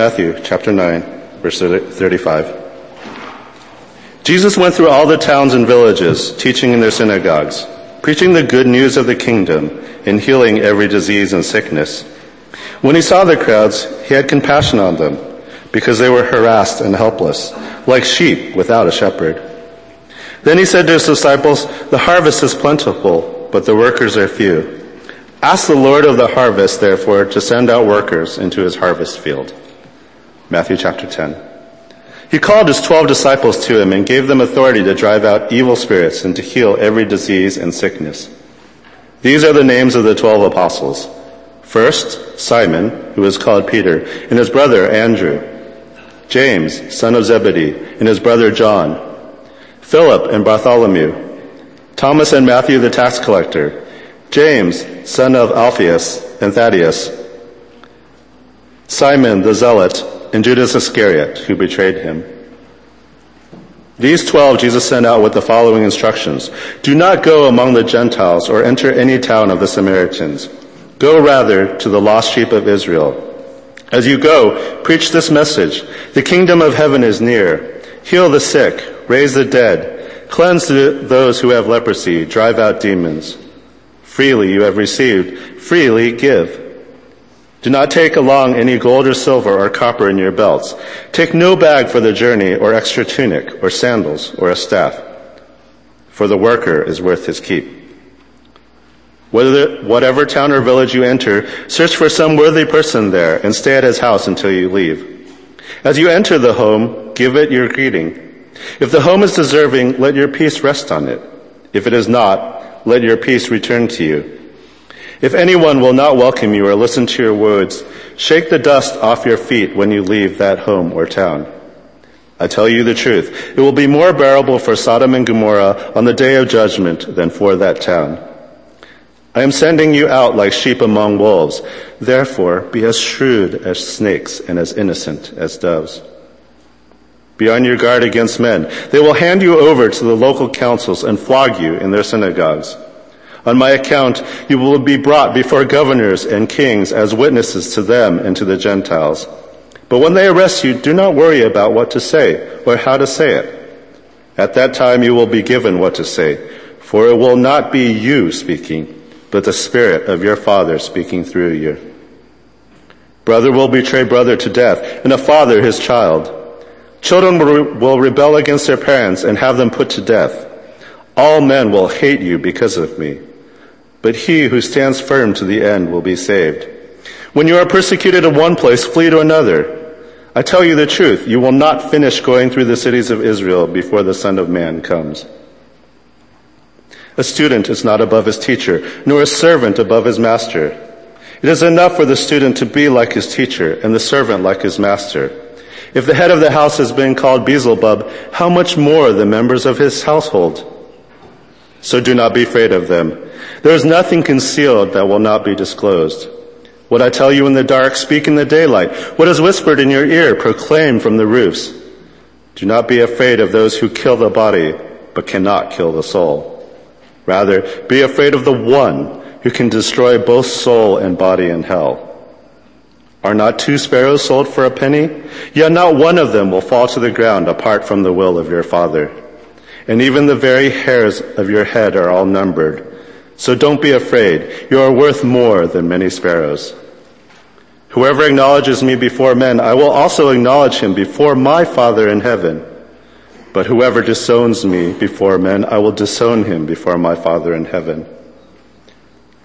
Matthew chapter 9, verse 35. Jesus went through all the towns and villages, teaching in their synagogues, preaching the good news of the kingdom, and healing every disease and sickness. When he saw the crowds, he had compassion on them, because they were harassed and helpless, like sheep without a shepherd. Then he said to his disciples, The harvest is plentiful, but the workers are few. Ask the Lord of the harvest, therefore, to send out workers into his harvest field. Matthew chapter 10. He called his twelve disciples to him and gave them authority to drive out evil spirits and to heal every disease and sickness. These are the names of the twelve apostles. First, Simon, who is called Peter, and his brother Andrew. James, son of Zebedee, and his brother John. Philip and Bartholomew. Thomas and Matthew the tax collector. James, son of Alphaeus and Thaddeus, Simon the Zealot, and Judas Iscariot, who betrayed him. These twelve Jesus sent out with the following instructions. Do not go among the Gentiles or enter any town of the Samaritans. Go rather to the lost sheep of Israel. As you go, preach this message. The kingdom of heaven is near. Heal the sick, raise the dead, cleanse those who have leprosy, drive out demons. Freely you have received, freely give. Do not take along any gold or silver or copper in your belts. Take no bag for the journey or extra tunic or sandals or a staff. For the worker is worth his keep. Whether, whatever town or village you enter, search for some worthy person there and stay at his house until you leave. As you enter the home, give it your greeting. If the home is deserving, let your peace rest on it. If it is not, let your peace return to you. If anyone will not welcome you or listen to your words, shake the dust off your feet when you leave that home or town. I tell you the truth, it will be more bearable for Sodom and Gomorrah on the day of judgment than for that town. I am sending you out like sheep among wolves. Therefore, be as shrewd as snakes and as innocent as doves. Be on your guard against men. They will hand you over to the local councils and flog you in their synagogues. On my account, you will be brought before governors and kings as witnesses to them and to the Gentiles. But when they arrest you, do not worry about what to say or how to say it. At that time you will be given what to say, for it will not be you speaking, but the Spirit of your Father speaking through you. Brother will betray brother to death, and a father his child. Children will rebel against their parents and have them put to death. All men will hate you because of me, but he who stands firm to the end will be saved. When you are persecuted in one place, flee to another. I tell you the truth, you will not finish going through the cities of Israel before the Son of Man comes. A student is not above his teacher, nor a servant above his master. It is enough for the student to be like his teacher and the servant like his master. If the head of the house has been called Beelzebub, how much more the members of his household? So do not be afraid of them. There is nothing concealed that will not be disclosed. What I tell you in the dark, speak in the daylight. What is whispered in your ear, proclaim from the roofs. Do not be afraid of those who kill the body, but cannot kill the soul. Rather, be afraid of the one who can destroy both soul and body in hell. Are not two sparrows sold for a penny? Yet not one of them will fall to the ground apart from the will of your Father. And even the very hairs of your head are all numbered. So don't be afraid. You are worth more than many sparrows. Whoever acknowledges me before men, I will also acknowledge him before my Father in heaven. But whoever disowns me before men, I will disown him before my Father in heaven.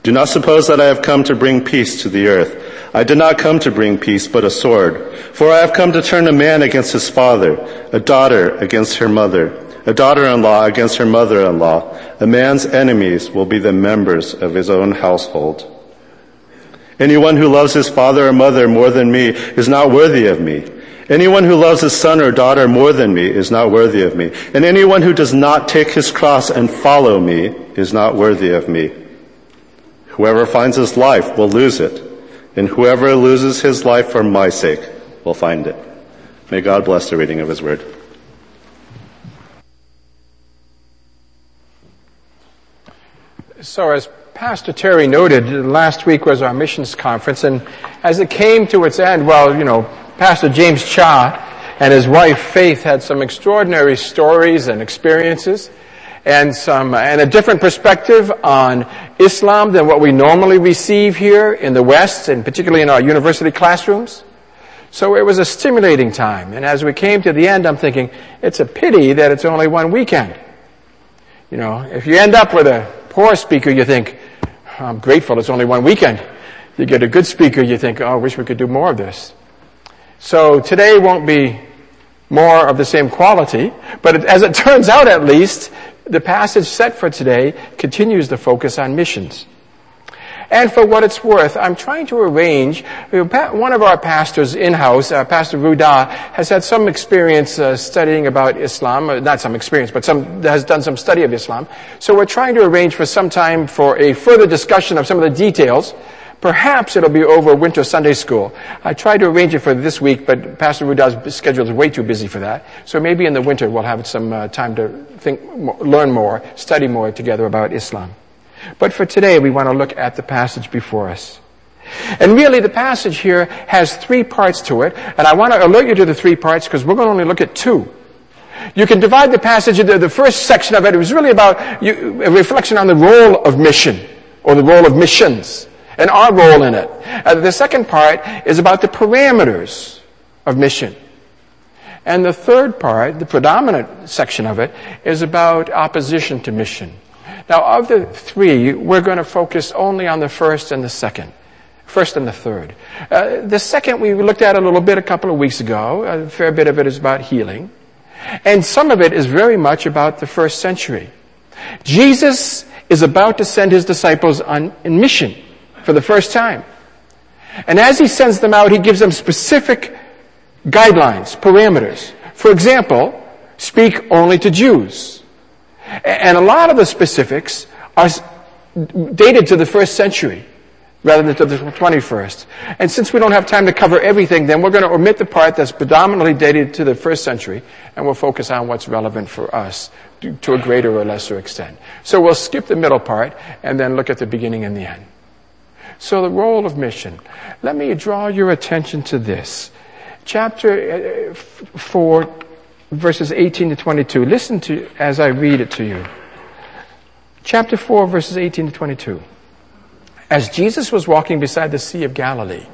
Do not suppose that I have come to bring peace to the earth. I did not come to bring peace, but a sword. For I have come to turn a man against his father, a daughter against her mother, a daughter-in-law against her mother-in-law. A man's enemies will be the members of his own household. Anyone who loves his father or mother more than me is not worthy of me. Anyone who loves his son or daughter more than me is not worthy of me. And anyone who does not take his cross and follow me is not worthy of me. Whoever finds his life will lose it and whoever loses his life for my sake will find it. May God bless the reading of his word. So as Pastor Terry noted, last week was our missions conference, and as it came to its end, well, you know, Pastor James Cha and his wife Faith had some extraordinary stories and experiences and some, and a different perspective on Islam than what we normally receive here in the West and particularly in our university classrooms. So it was a stimulating time. And as we came to the end, I'm thinking, it's a pity that it's only one weekend. You know, if you end up with a poor speaker, you think, I'm grateful it's only one weekend. You get a good speaker, you think, oh, I wish we could do more of this. So today won't be more of the same quality, but as it turns out at least, the passage set for today continues the focus on missions. And for what it's worth, I'm trying to arrange, one of our pastors in-house, uh, Pastor Ruda, has had some experience uh, studying about Islam, uh, not some experience, but some, has done some study of Islam. So we're trying to arrange for some time for a further discussion of some of the details Perhaps it'll be over winter Sunday school. I tried to arrange it for this week, but Pastor Ruda's schedule is way too busy for that. So maybe in the winter we'll have some uh, time to think, learn more, study more together about Islam. But for today, we want to look at the passage before us. And really, the passage here has three parts to it, and I want to alert you to the three parts because we're going to only look at two. You can divide the passage into the first section of it. It was really about you, a reflection on the role of mission, or the role of missions and our role in it. Uh, the second part is about the parameters of mission. And the third part, the predominant section of it, is about opposition to mission. Now, of the three, we're going to focus only on the first and the second. First and the third. Uh, the second we looked at a little bit a couple of weeks ago. A fair bit of it is about healing. And some of it is very much about the first century. Jesus is about to send his disciples on in mission for the first time. And as he sends them out, he gives them specific guidelines, parameters. For example, speak only to Jews. And a lot of the specifics are dated to the first century rather than to the 21st. And since we don't have time to cover everything, then we're going to omit the part that's predominantly dated to the first century, and we'll focus on what's relevant for us to a greater or lesser extent. So we'll skip the middle part and then look at the beginning and the end. So the role of mission. Let me draw your attention to this. Chapter uh, 4, verses 18 to 22. Listen to as I read it to you. Chapter 4, verses 18 to 22. As Jesus was walking beside the Sea of Galilee,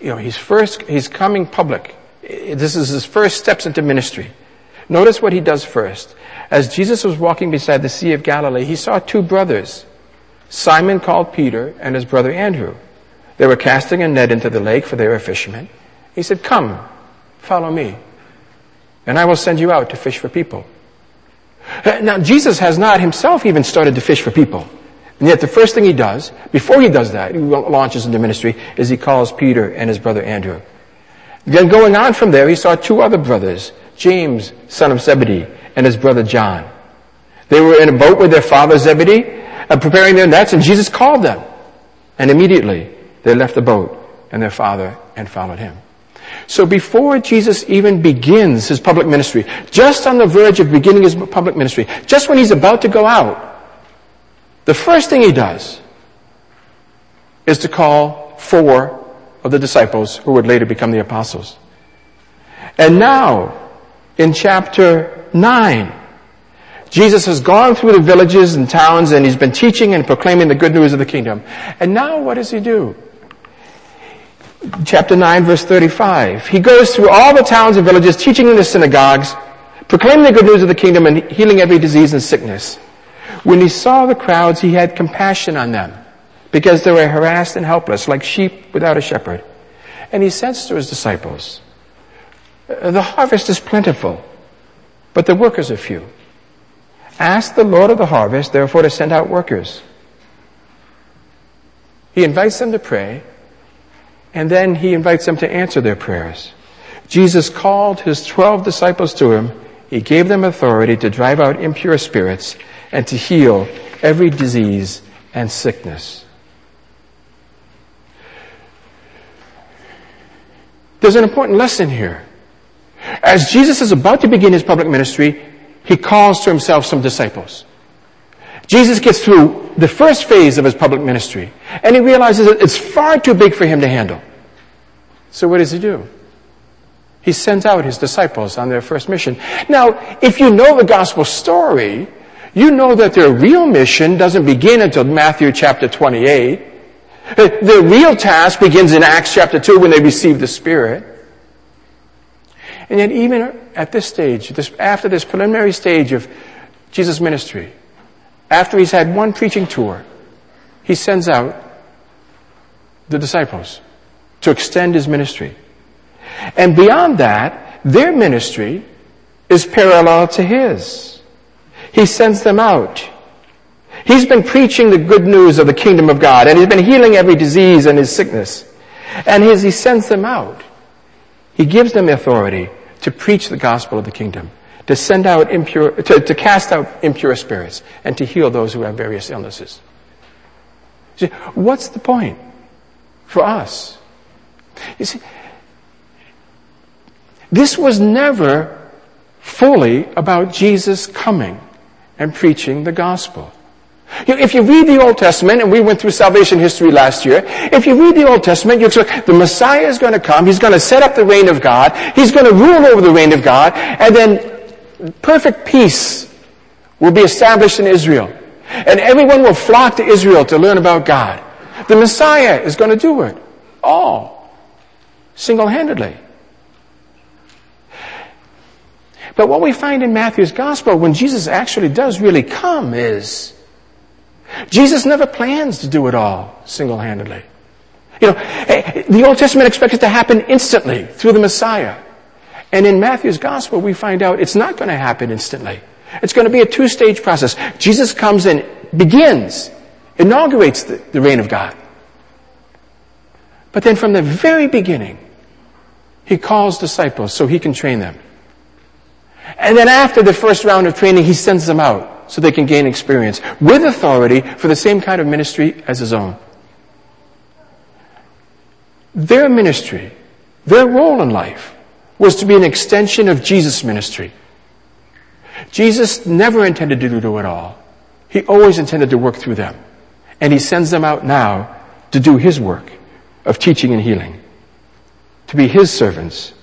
you know, he's first, he's coming public. This is his first steps into ministry. Notice what he does first. As Jesus was walking beside the Sea of Galilee, he saw two brothers, Simon called Peter and his brother Andrew. They were casting a net into the lake for they were fishermen. He said, come, follow me, and I will send you out to fish for people. Uh, now, Jesus has not himself even started to fish for people. And yet the first thing he does, before he does that, he launches into ministry, is he calls Peter and his brother Andrew. Then going on from there, he saw two other brothers, James, son of Zebedee, and his brother John. They were in a boat with their father Zebedee, uh, preparing their nets, and Jesus called them. And immediately they left the boat and their father and followed him. So before Jesus even begins his public ministry, just on the verge of beginning his public ministry, just when he's about to go out, the first thing he does is to call four of the disciples who would later become the apostles. And now, in chapter 9, Jesus has gone through the villages and towns and he's been teaching and proclaiming the good news of the kingdom. And now what does he do? Chapter 9 verse 35. He goes through all the towns and villages teaching in the synagogues, proclaiming the good news of the kingdom and healing every disease and sickness. When he saw the crowds, he had compassion on them because they were harassed and helpless like sheep without a shepherd. And he says to his disciples, uh, the harvest is plentiful, but the workers are few. Ask the Lord of the harvest, therefore, to send out workers. He invites them to pray, and then he invites them to answer their prayers. Jesus called his twelve disciples to him. He gave them authority to drive out impure spirits and to heal every disease and sickness. There's an important lesson here. As Jesus is about to begin his public ministry, he calls to himself some disciples. Jesus gets through the first phase of his public ministry and he realizes that it's far too big for him to handle. So what does he do? He sends out his disciples on their first mission. Now, if you know the gospel story, you know that their real mission doesn't begin until Matthew chapter 28. Their real task begins in Acts chapter 2 when they receive the Spirit. And yet even at this stage, this, after this preliminary stage of Jesus' ministry, after he's had one preaching tour, he sends out the disciples to extend his ministry. And beyond that, their ministry is parallel to his. He sends them out. He's been preaching the good news of the kingdom of God, and he's been healing every disease and his sickness. And he sends them out, he gives them authority to preach the gospel of the kingdom, to send out impure, to, to cast out impure spirits, and to heal those who have various illnesses. See, what's the point for us? You see, this was never fully about Jesus coming and preaching the gospel. If you read the Old Testament, and we went through salvation history last year, if you read the Old Testament, you expect the Messiah is going to come, he's going to set up the reign of God, he's going to rule over the reign of God, and then perfect peace will be established in Israel. And everyone will flock to Israel to learn about God. The Messiah is going to do it. All. Single-handedly. But what we find in Matthew's gospel when Jesus actually does really come is Jesus never plans to do it all single-handedly. You know, eh, the Old Testament expects it to happen instantly through the Messiah. And in Matthew's gospel, we find out it's not going to happen instantly. It's going to be a two-stage process. Jesus comes and begins, inaugurates the, the reign of God. But then from the very beginning, he calls disciples so he can train them. And then after the first round of training, he sends them out so they can gain experience with authority for the same kind of ministry as his own. Their ministry, their role in life was to be an extension of Jesus' ministry. Jesus never intended to do it all. He always intended to work through them. And he sends them out now to do his work of teaching and healing, to be his servants,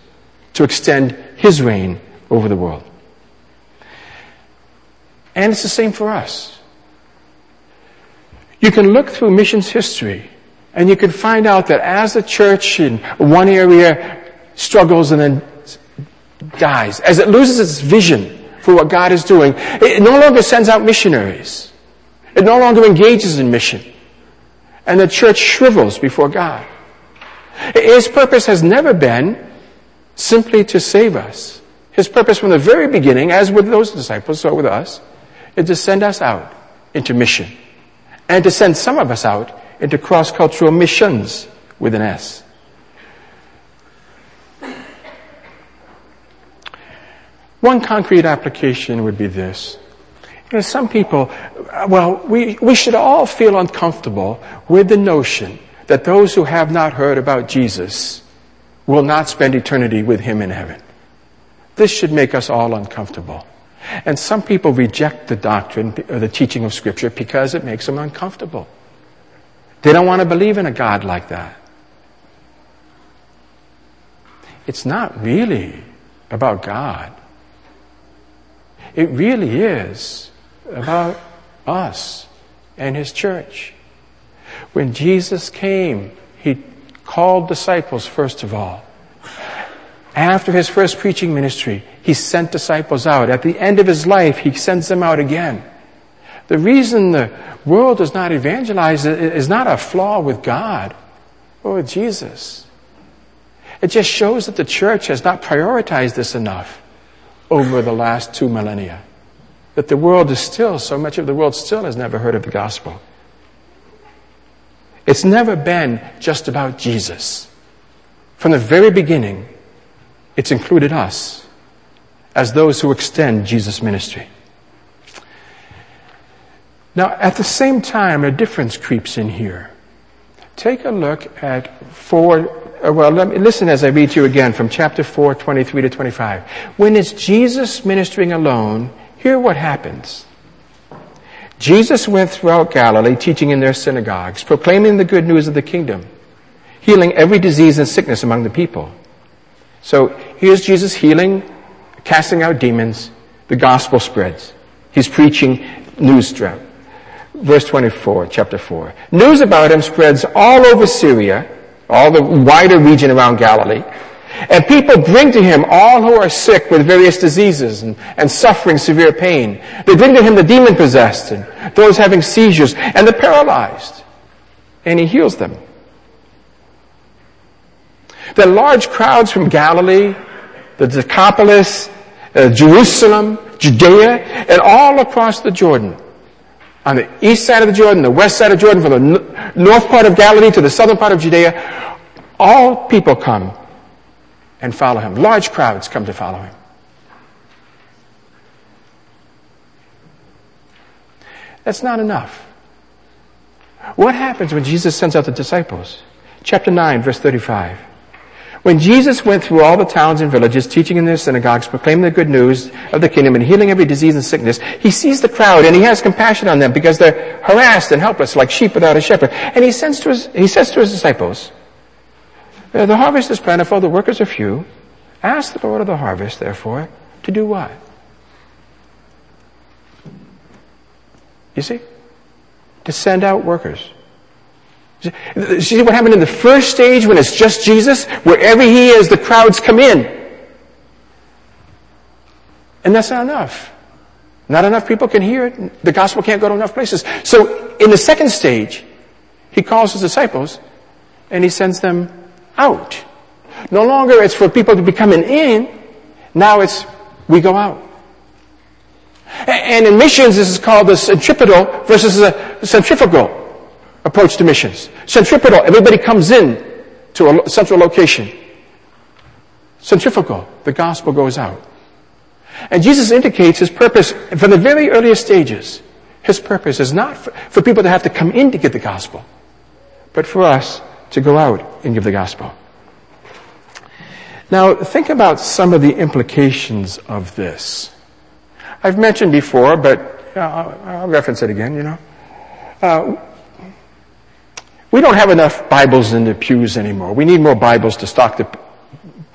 to extend his reign over the world. And it's the same for us. You can look through missions history and you can find out that as the church in one area struggles and then dies, as it loses its vision for what God is doing, it no longer sends out missionaries. It no longer engages in mission. And the church shrivels before God. His purpose has never been simply to save us. His purpose from the very beginning, as with those disciples, so with us, is to send us out into mission. And to send some of us out into cross-cultural missions with an S. One concrete application would be this. You know, some people, well, we, we should all feel uncomfortable with the notion that those who have not heard about Jesus will not spend eternity with Him in heaven. This should make us all uncomfortable. And some people reject the doctrine or the teaching of Scripture because it makes them uncomfortable. They don't want to believe in a God like that. It's not really about God. It really is about us and His church. When Jesus came, He called disciples first of all. After his first preaching ministry, he sent disciples out. At the end of his life, he sends them out again. The reason the world does not evangelize is not a flaw with God or with Jesus. It just shows that the church has not prioritized this enough over the last two millennia. That the world is still, so much of the world still has never heard of the gospel. It's never been just about Jesus. From the very beginning, it's included us as those who extend Jesus' ministry. Now, at the same time, a difference creeps in here. Take a look at four, uh, Uh, well, let me, listen as I read to you again from chapter 4, 23 to 25. When it's Jesus ministering alone, hear what happens. Jesus went throughout Galilee, teaching in their synagogues, proclaiming the good news of the kingdom healing every disease and sickness among the people. So here's Jesus healing, casting out demons. The gospel spreads. He's preaching news drought. Verse 24, chapter 4. News about him spreads all over Syria, all the wider region around Galilee. And people bring to him all who are sick with various diseases and, and suffering severe pain. They bring to him the demon possessed and those having seizures and the paralyzed. And he heals them. The large crowds from Galilee, the Decapolis, uh, Jerusalem, Judea, and all across the Jordan. On the east side of the Jordan, the west side of Jordan, from the north part of Galilee to the southern part of Judea, all people come and follow him. Large crowds come to follow him. That's not enough. What happens when Jesus sends out the disciples? Chapter 9, verse 35. When Jesus went through all the towns and villages, teaching in their synagogues, proclaiming the good news of the kingdom and healing every disease and sickness, he sees the crowd and he has compassion on them because they're harassed and helpless like sheep without a shepherd. And he, sends to his, he says to his disciples, uh, the harvest is plentiful, the workers are few. Ask the Lord of the harvest, therefore, to do what? You see? To send out workers. See what happened in the first stage when it's just Jesus? Wherever he is, the crowds come in. And that's not enough. Not enough people can hear it. The gospel can't go to enough places. So in the second stage, he calls his disciples and he sends them out. No longer it's for people to be coming in. Now it's we go out. And in missions, this is called the centripetal versus the centrifugal approach to missions. Centripetal, everybody comes in to a central location. Centrifugal, the gospel goes out. And Jesus indicates his purpose from the very earliest stages. His purpose is not for, for people to have to come in to get the gospel, but for us to go out and give the gospel. Now, think about some of the implications of this. I've mentioned before, but uh, I'll reference it again, you know. Uh, we don't have enough Bibles in the pews anymore. We need more Bibles to stock the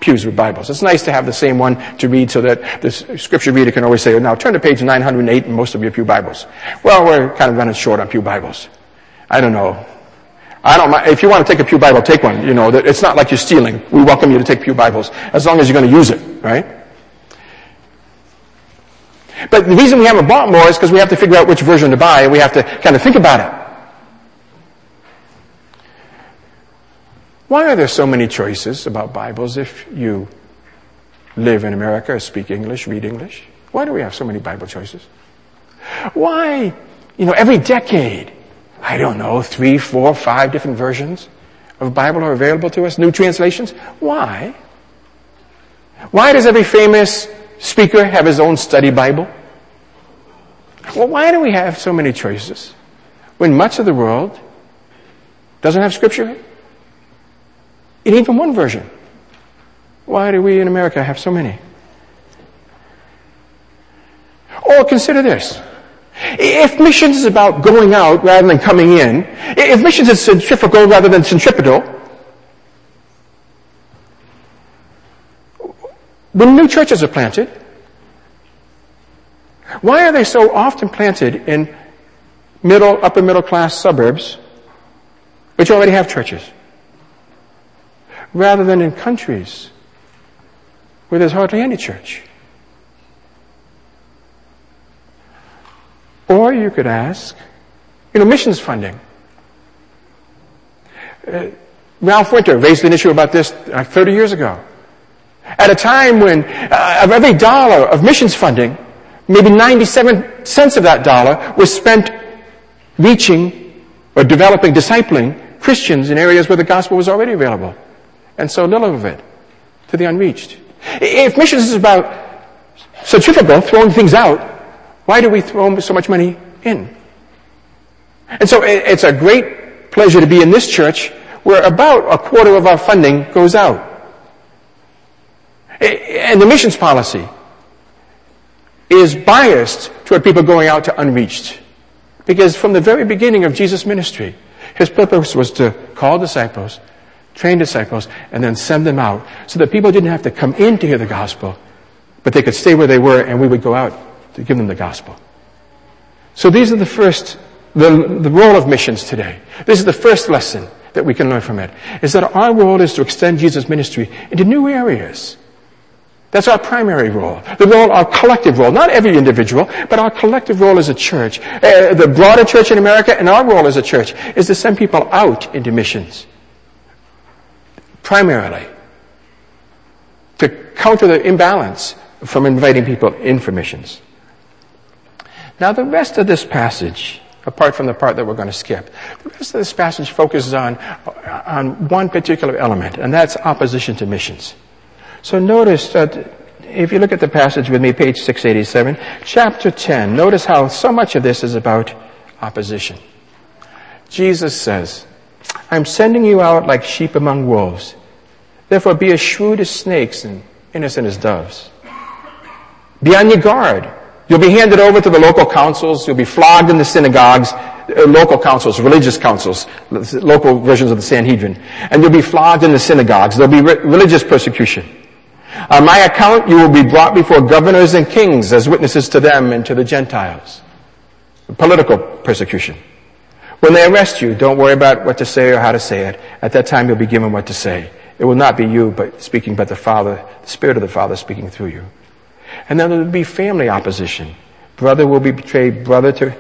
pews with Bibles. It's nice to have the same one to read so that the scripture reader can always say, now turn to page 908 in most of your pew Bibles. Well, we're kind of running short on pew Bibles. I don't know. I don't mind. If you want to take a pew Bible, take one. You know, it's not like you're stealing. We welcome you to take pew Bibles as long as you're going to use it, right? But the reason we haven't bought more is because we have to figure out which version to buy and we have to kind of think about it. Why are there so many choices about Bibles if you live in America, speak English, read English? Why do we have so many Bible choices? Why, you know, every decade, I don't know, three, four, five different versions of Bible are available to us, new translations? Why? Why does every famous speaker have his own study Bible? Well, why do we have so many choices when much of the world doesn't have scripture? In even one version. Why do we in America have so many? Or consider this. If missions is about going out rather than coming in, if missions is centrifugal rather than centripetal, when new churches are planted, why are they so often planted in middle, upper middle class suburbs which already have churches? Rather than in countries where there's hardly any church. Or you could ask, you know, missions funding. Uh, Ralph Winter raised an issue about this uh, 30 years ago. At a time when uh, of every dollar of missions funding, maybe 97 cents of that dollar was spent reaching or developing, discipling Christians in areas where the gospel was already available and so little of it to the unreached. If missions is about centrifugal, throwing things out, why do we throw so much money in? And so it's a great pleasure to be in this church where about a quarter of our funding goes out. And the missions policy is biased toward people going out to unreached. Because from the very beginning of Jesus' ministry, his purpose was to call disciples train disciples, and then send them out so that people didn't have to come in to hear the gospel, but they could stay where they were and we would go out to give them the gospel. So these are the first, the, the role of missions today. This is the first lesson that we can learn from it, is that our role is to extend Jesus' ministry into new areas. That's our primary role. The role, our collective role, not every individual, but our collective role as a church. Uh, the broader church in America and our role as a church is to send people out into missions. Primarily. To counter the imbalance from inviting people in for missions. Now the rest of this passage, apart from the part that we're going to skip, the rest of this passage focuses on, on one particular element, and that's opposition to missions. So notice that if you look at the passage with me, page 687, chapter 10, notice how so much of this is about opposition. Jesus says, I'm sending you out like sheep among wolves. Therefore be as shrewd as snakes and innocent as doves. Be on your guard. You'll be handed over to the local councils. You'll be flogged in the synagogues, uh, local councils, religious councils, local versions of the Sanhedrin. And you'll be flogged in the synagogues. There'll be re- religious persecution. On my account, you will be brought before governors and kings as witnesses to them and to the Gentiles. Political persecution. When they arrest you, don't worry about what to say or how to say it. At that time, you'll be given what to say. It will not be you, but speaking, but the Father, the Spirit of the Father speaking through you. And then there will be family opposition. Brother will betray brother to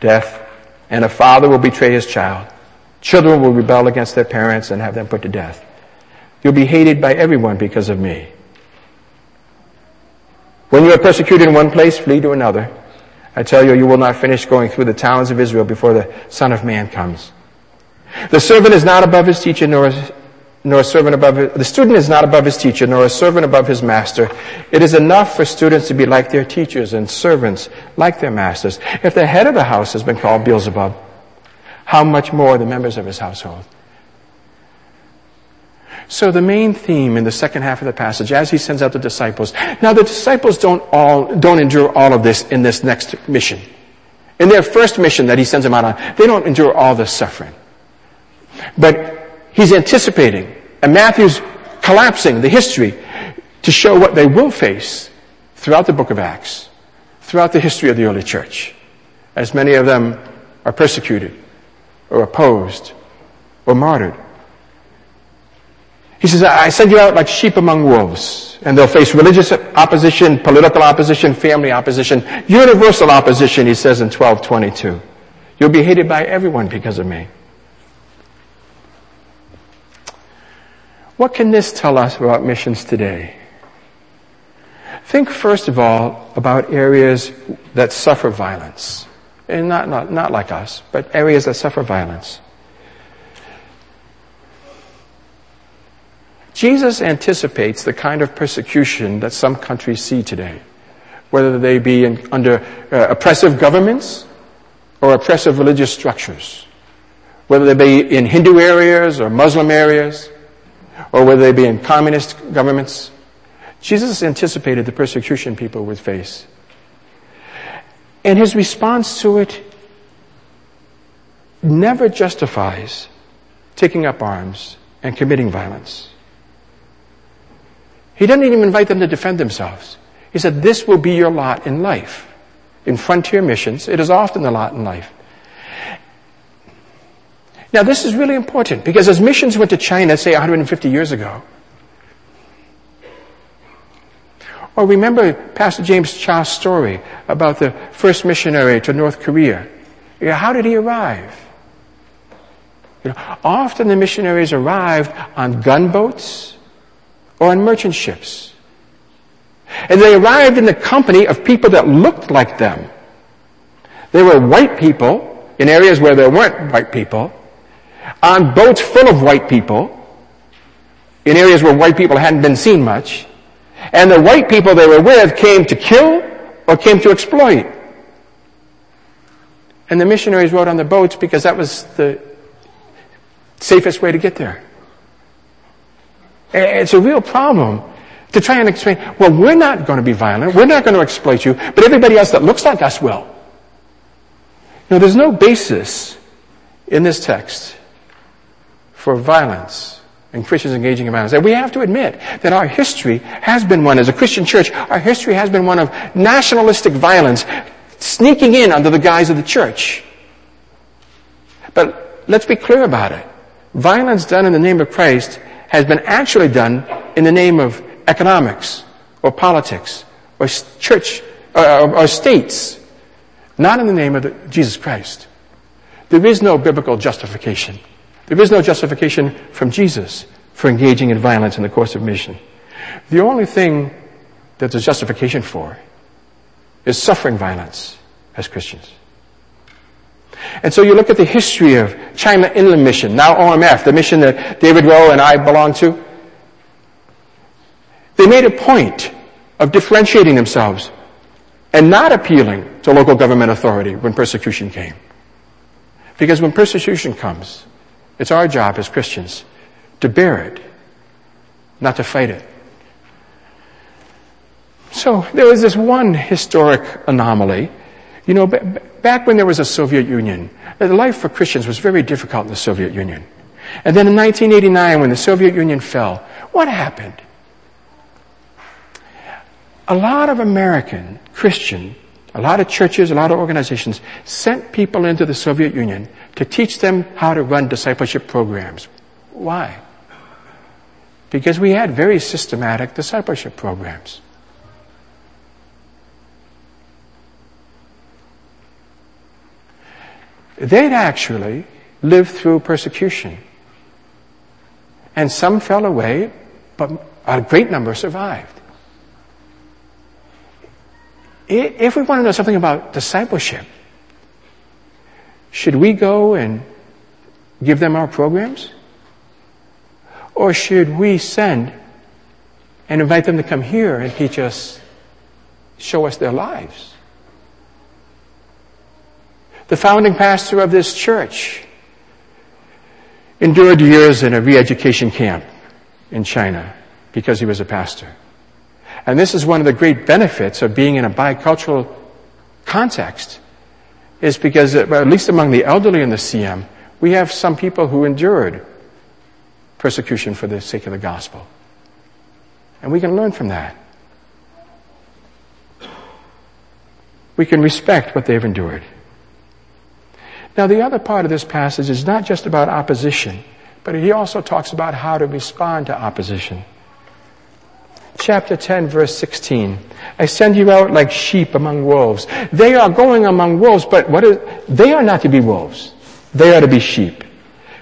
death, and a father will betray his child. Children will rebel against their parents and have them put to death. You'll be hated by everyone because of me. When you are persecuted in one place, flee to another. I tell you, you will not finish going through the towns of Israel before the Son of Man comes. The servant is not above his teacher, nor nor a servant above his, the student is not above his teacher, nor a servant above his master. It is enough for students to be like their teachers and servants like their masters. If the head of the house has been called Beelzebub, how much more the members of his household? So the main theme in the second half of the passage, as he sends out the disciples, now the disciples don't all, don't endure all of this in this next mission. In their first mission that he sends them out on, they don't endure all this suffering. But he's anticipating and Matthew's collapsing the history to show what they will face throughout the book of Acts, throughout the history of the early church, as many of them are persecuted or opposed or martyred. He says, I send you out like sheep among wolves, and they'll face religious opposition, political opposition, family opposition, universal opposition, he says in 1222. You'll be hated by everyone because of me. What can this tell us about missions today? Think first of all about areas that suffer violence. And not, not, not like us, but areas that suffer violence. Jesus anticipates the kind of persecution that some countries see today, whether they be in, under uh, oppressive governments or oppressive religious structures, whether they be in Hindu areas or Muslim areas, or whether they be in communist governments. Jesus anticipated the persecution people would face. And his response to it never justifies taking up arms and committing violence. He doesn't even invite them to defend themselves. He said, this will be your lot in life. In frontier missions, it is often the lot in life. Now, this is really important because as missions went to China, say 150 years ago, or remember Pastor James Cha's story about the first missionary to North Korea. You know, how did he arrive? You know, often the missionaries arrived on gunboats or on merchant ships. And they arrived in the company of people that looked like them. They were white people in areas where there weren't white people on boats full of white people in areas where white people hadn't been seen much. And the white people they were with came to kill or came to exploit. And the missionaries rode on the boats because that was the safest way to get there. It's a real problem to try and explain, well, we're not going to be violent. We're not going to exploit you, but everybody else that looks like us will. Now, there's no basis in this text for violence and Christians engaging in violence. And we have to admit that our history has been one, as a Christian church, our history has been one of nationalistic violence sneaking in under the guise of the church. But let's be clear about it. Violence done in the name of Christ has been actually done in the name of economics or politics or church or, or states, not in the name of the, Jesus Christ. There is no biblical justification. There is no justification from Jesus for engaging in violence in the course of mission. The only thing that there's justification for is suffering violence as Christians. And so you look at the history of China Inland Mission, now OMF, the mission that David Rowe and I belong to. They made a point of differentiating themselves and not appealing to local government authority when persecution came. Because when persecution comes, it's our job as Christians to bear it, not to fight it. So there was this one historic anomaly. You know, back when there was a Soviet Union, life for Christians was very difficult in the Soviet Union. And then in 1989, when the Soviet Union fell, what happened? A lot of American Christian, a lot of churches, a lot of organizations sent people into the Soviet Union to teach them how to run discipleship programs. Why? Because we had very systematic discipleship programs. They'd actually lived through persecution. And some fell away, but a great number survived. If we want to know something about discipleship, should we go and give them our programs? Or should we send and invite them to come here and teach us, show us their lives? The founding pastor of this church endured years in a re-education camp in China because he was a pastor. And this is one of the great benefits of being in a bicultural context is because, uh, at least among the elderly in the CM, we have some people who endured persecution for the sake of the gospel. And we can learn from that. We can respect what they've endured. Now, the other part of this passage is not just about opposition, but he also talks about how to respond to opposition chapter 10 verse 16. I send you out like sheep among wolves. They are going among wolves, but what is, they are not to be wolves. They are to be sheep.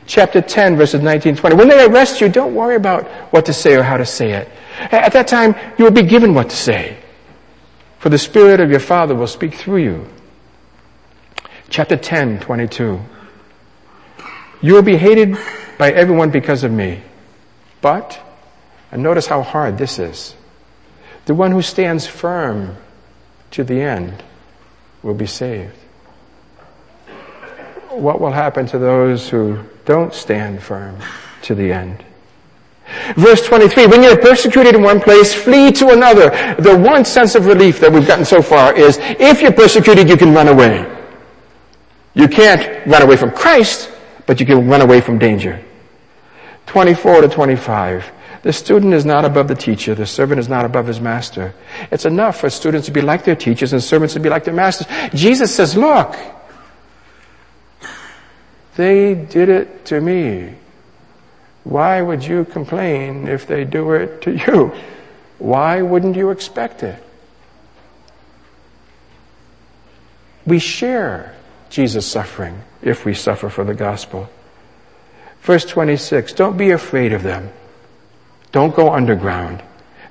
Chapter 10 verses 19, 20. When they arrest you, don't worry about what to say or how to say it. At that time, you will be given what to say. For the Spirit of your Father will speak through you. Chapter 10, 22. You will be hated by everyone because of me. But and notice how hard this is. The one who stands firm to the end will be saved. What will happen to those who don't stand firm to the end? Verse 23, when you're persecuted in one place, flee to another. The one sense of relief that we've gotten so far is if you're persecuted, you can run away. You can't run away from Christ, but you can run away from danger. 24 to 25. The student is not above the teacher. The servant is not above his master. It's enough for students to be like their teachers and servants to be like their masters. Jesus says, look, they did it to me. Why would you complain if they do it to you? Why wouldn't you expect it? We share Jesus' suffering if we suffer for the gospel. Verse 26, don't be afraid of them. Don't go underground.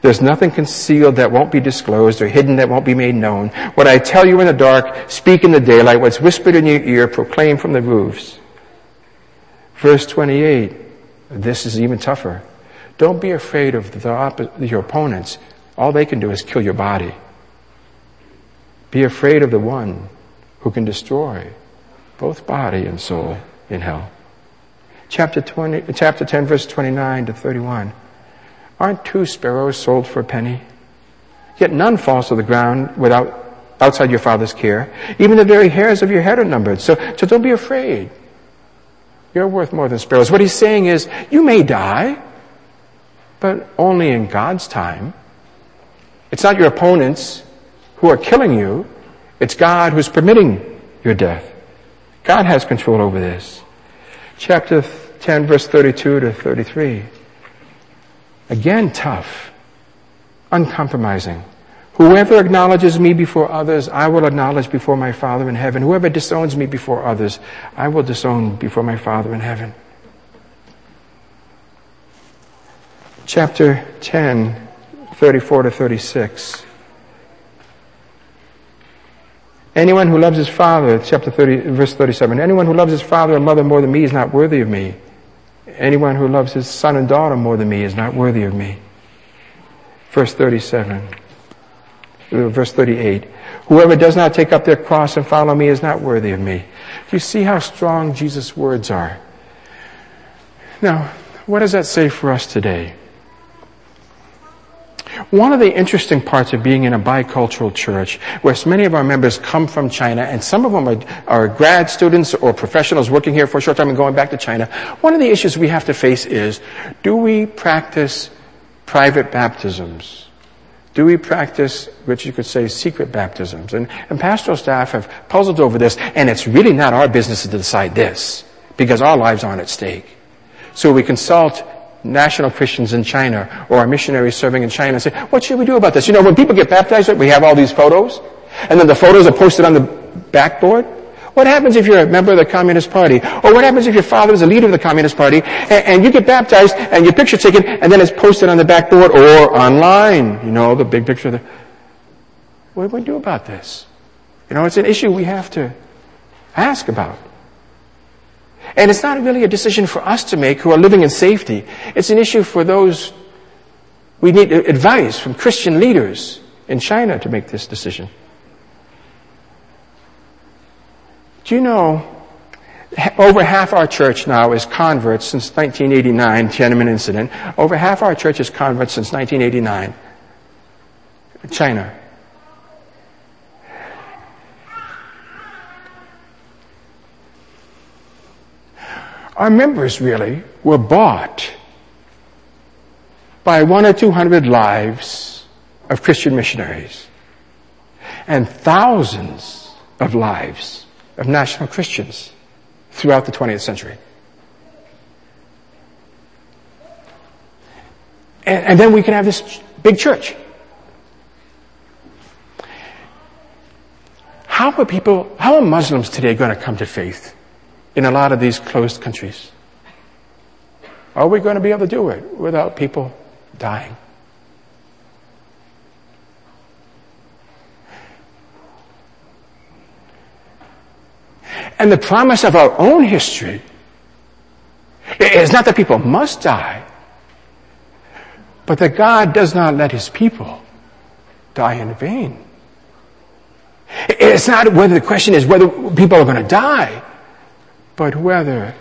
There's nothing concealed that won't be disclosed or hidden that won't be made known. What I tell you in the dark, speak in the daylight. What's whispered in your ear, proclaim from the roofs. Verse 28. This is even tougher. Don't be afraid of the op- your opponents. All they can do is kill your body. Be afraid of the one who can destroy both body and soul in hell. Chapter 20, chapter 10 verse 29 to 31. Aren't two sparrows sold for a penny? Yet none falls to the ground without, outside your father's care. Even the very hairs of your head are numbered. So, so don't be afraid. You're worth more than sparrows. What he's saying is, you may die, but only in God's time. It's not your opponents who are killing you. It's God who's permitting your death. God has control over this. Chapter 10 verse 32 to 33. Again, tough. Uncompromising. Whoever acknowledges me before others, I will acknowledge before my Father in heaven. Whoever disowns me before others, I will disown before my Father in heaven. Chapter 10, 34 to 36. Anyone who loves his father, chapter 30, verse 37, anyone who loves his father or mother more than me is not worthy of me. Anyone who loves his son and daughter more than me is not worthy of me. Verse 37. Uh, verse 38. Whoever does not take up their cross and follow me is not worthy of me. Do you see how strong Jesus' words are? Now, what does that say for us today? One of the interesting parts of being in a bicultural church, where many of our members come from China, and some of them are, are, grad students or professionals working here for a short time and going back to China, one of the issues we have to face is, do we practice private baptisms? Do we practice, which you could say, secret baptisms? And, and pastoral staff have puzzled over this, and it's really not our business to decide this, because our lives aren't at stake. So we consult national Christians in China or our missionaries serving in China say, what should we do about this? You know, when people get baptized, we have all these photos, and then the photos are posted on the backboard. What happens if you're a member of the Communist Party? Or what happens if your father is a leader of the Communist Party and, and, you get baptized and your picture taken and then it's posted on the backboard or online? You know, the big picture the... What do we do about this? You know, it's an issue we have to ask about. And it's not really a decision for us to make who are living in safety. It's an issue for those we need advice from Christian leaders in China to make this decision. Do you know over half our church now is converts since 1989, Tiananmen incident. Over half our church is converts since 1989. China. Our members really were bought by one or two hundred lives of Christian missionaries and thousands of lives of national Christians throughout the 20th century. And, and, then we can have this big church. How are people, how are Muslims today going to come to faith in a lot of these closed countries? Are we going to be able to do it without people dying? And the promise of our own history is not that people must die, but that God does not let his people die in vain. It's not whether the question is whether people are going to die, but whether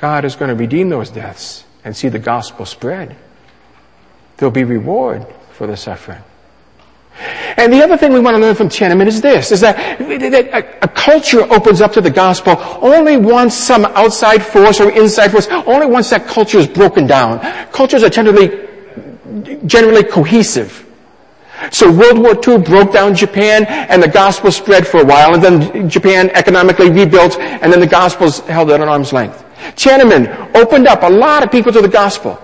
God is going to redeem those deaths and see the gospel spread. There'll be reward for the suffering. And the other thing we want to learn from Tiananmen is this, is that, that a, a, culture opens up to the gospel only once some outside force or inside force, only once that culture is broken down. Cultures are generally, generally cohesive. So World War II broke down Japan and the gospel spread for a while and then Japan economically rebuilt and then the gospel held at an arm's length. Tiananmen opened up a lot of people to the gospel.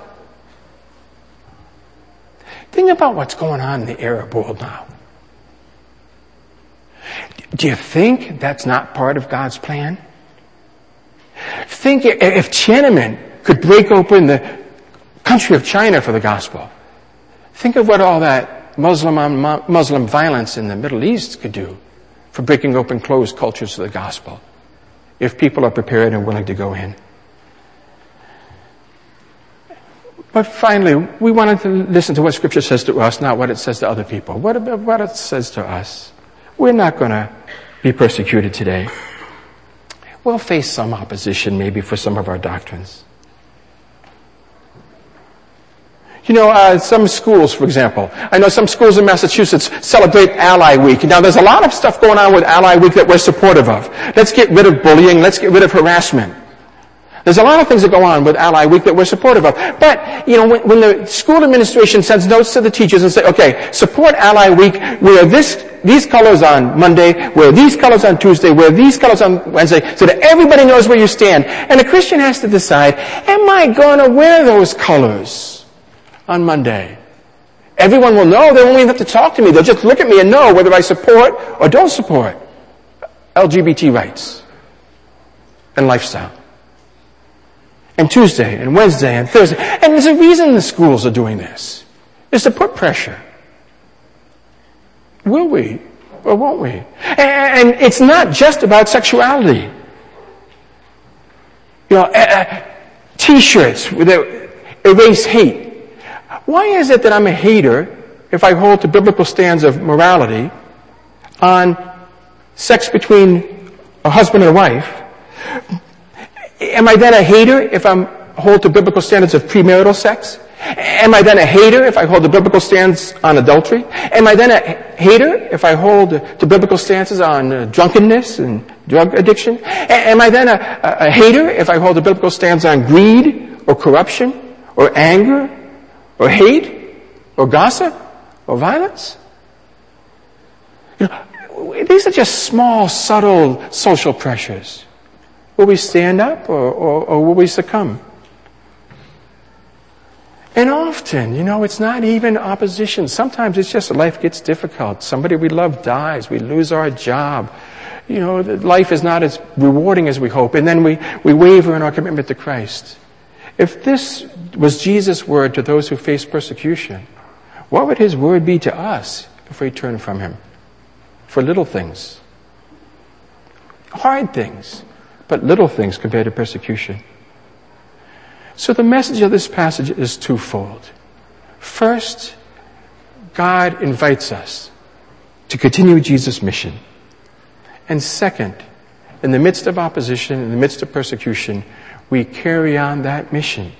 Think about what's going on in the Arab world now. Do you think that's not part of God's plan? Think if Tiananmen could break open the country of China for the gospel. Think of what all that Muslim um, on Muslim violence in the Middle East could do for breaking open closed cultures to the gospel. If people are prepared and willing to go in. But finally, we wanted to listen to what Scripture says to us, not what it says to other people. What, what it says to us? We're not to be persecuted today. We'll face some opposition maybe for some of our doctrines. You know, uh, some schools, for example, I know some schools in Massachusetts celebrate Ally Week. Now, there's a lot of stuff going on with Ally Week that we're supportive of. Let's get rid of bullying. Let's get rid of harassment. There's a lot of things that go on with Ally Week that we're supportive of. But, you know, when, when, the school administration sends notes to the teachers and say, okay, support Ally Week, wear this, these colors on Monday, wear these colors on Tuesday, wear these colors on Wednesday, so that everybody knows where you stand. And a Christian has to decide, am I going to wear those colors on Monday? Everyone will know. They won't even have to talk to me. They'll just look at me and know whether I support or don't support LGBT rights and lifestyle and Tuesday and Wednesday and Thursday. And there's a reason the schools are doing this. Is to put pressure. Will we or won't we? And it's not just about sexuality. You know, t-shirts that erase hate. Why is it that I'm a hater if I hold to biblical stands of morality on sex between a husband and a wife Am I then a hater if I hold to biblical standards of premarital sex? Am I then a hater if I hold to biblical stands on adultery? Am I then a hater if I hold to biblical stances on uh, drunkenness and drug addiction? Am I then a, a, a hater if I hold to biblical stands on greed or corruption or anger or hate or gossip or violence? You know, these are just small, subtle social pressures. Will we stand up or, or, or will we succumb? And often, you know, it's not even opposition. Sometimes it's just life gets difficult. Somebody we love dies. We lose our job. You know, life is not as rewarding as we hope. And then we, we waver in our commitment to Christ. If this was Jesus' word to those who face persecution, what would his word be to us if we turn from him? For little things. Hard things but little things compared to persecution. So the message of this passage is twofold. First, God invites us to continue Jesus' mission. And second, in the midst of opposition, in the midst of persecution, we carry on that mission.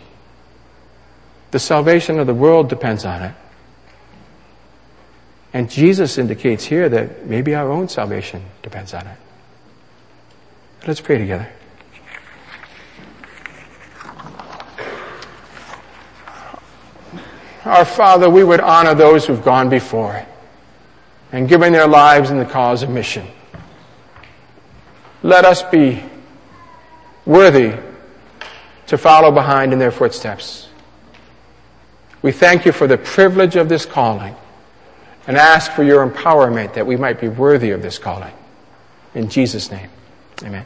The salvation of the world depends on it. And Jesus indicates here that maybe our own salvation depends on it. Let's pray together. Our Father, we would honor those who've gone before and given their lives in the cause of mission. Let us be worthy to follow behind in their footsteps. We thank you for the privilege of this calling and ask for your empowerment that we might be worthy of this calling. In Jesus' name, amen.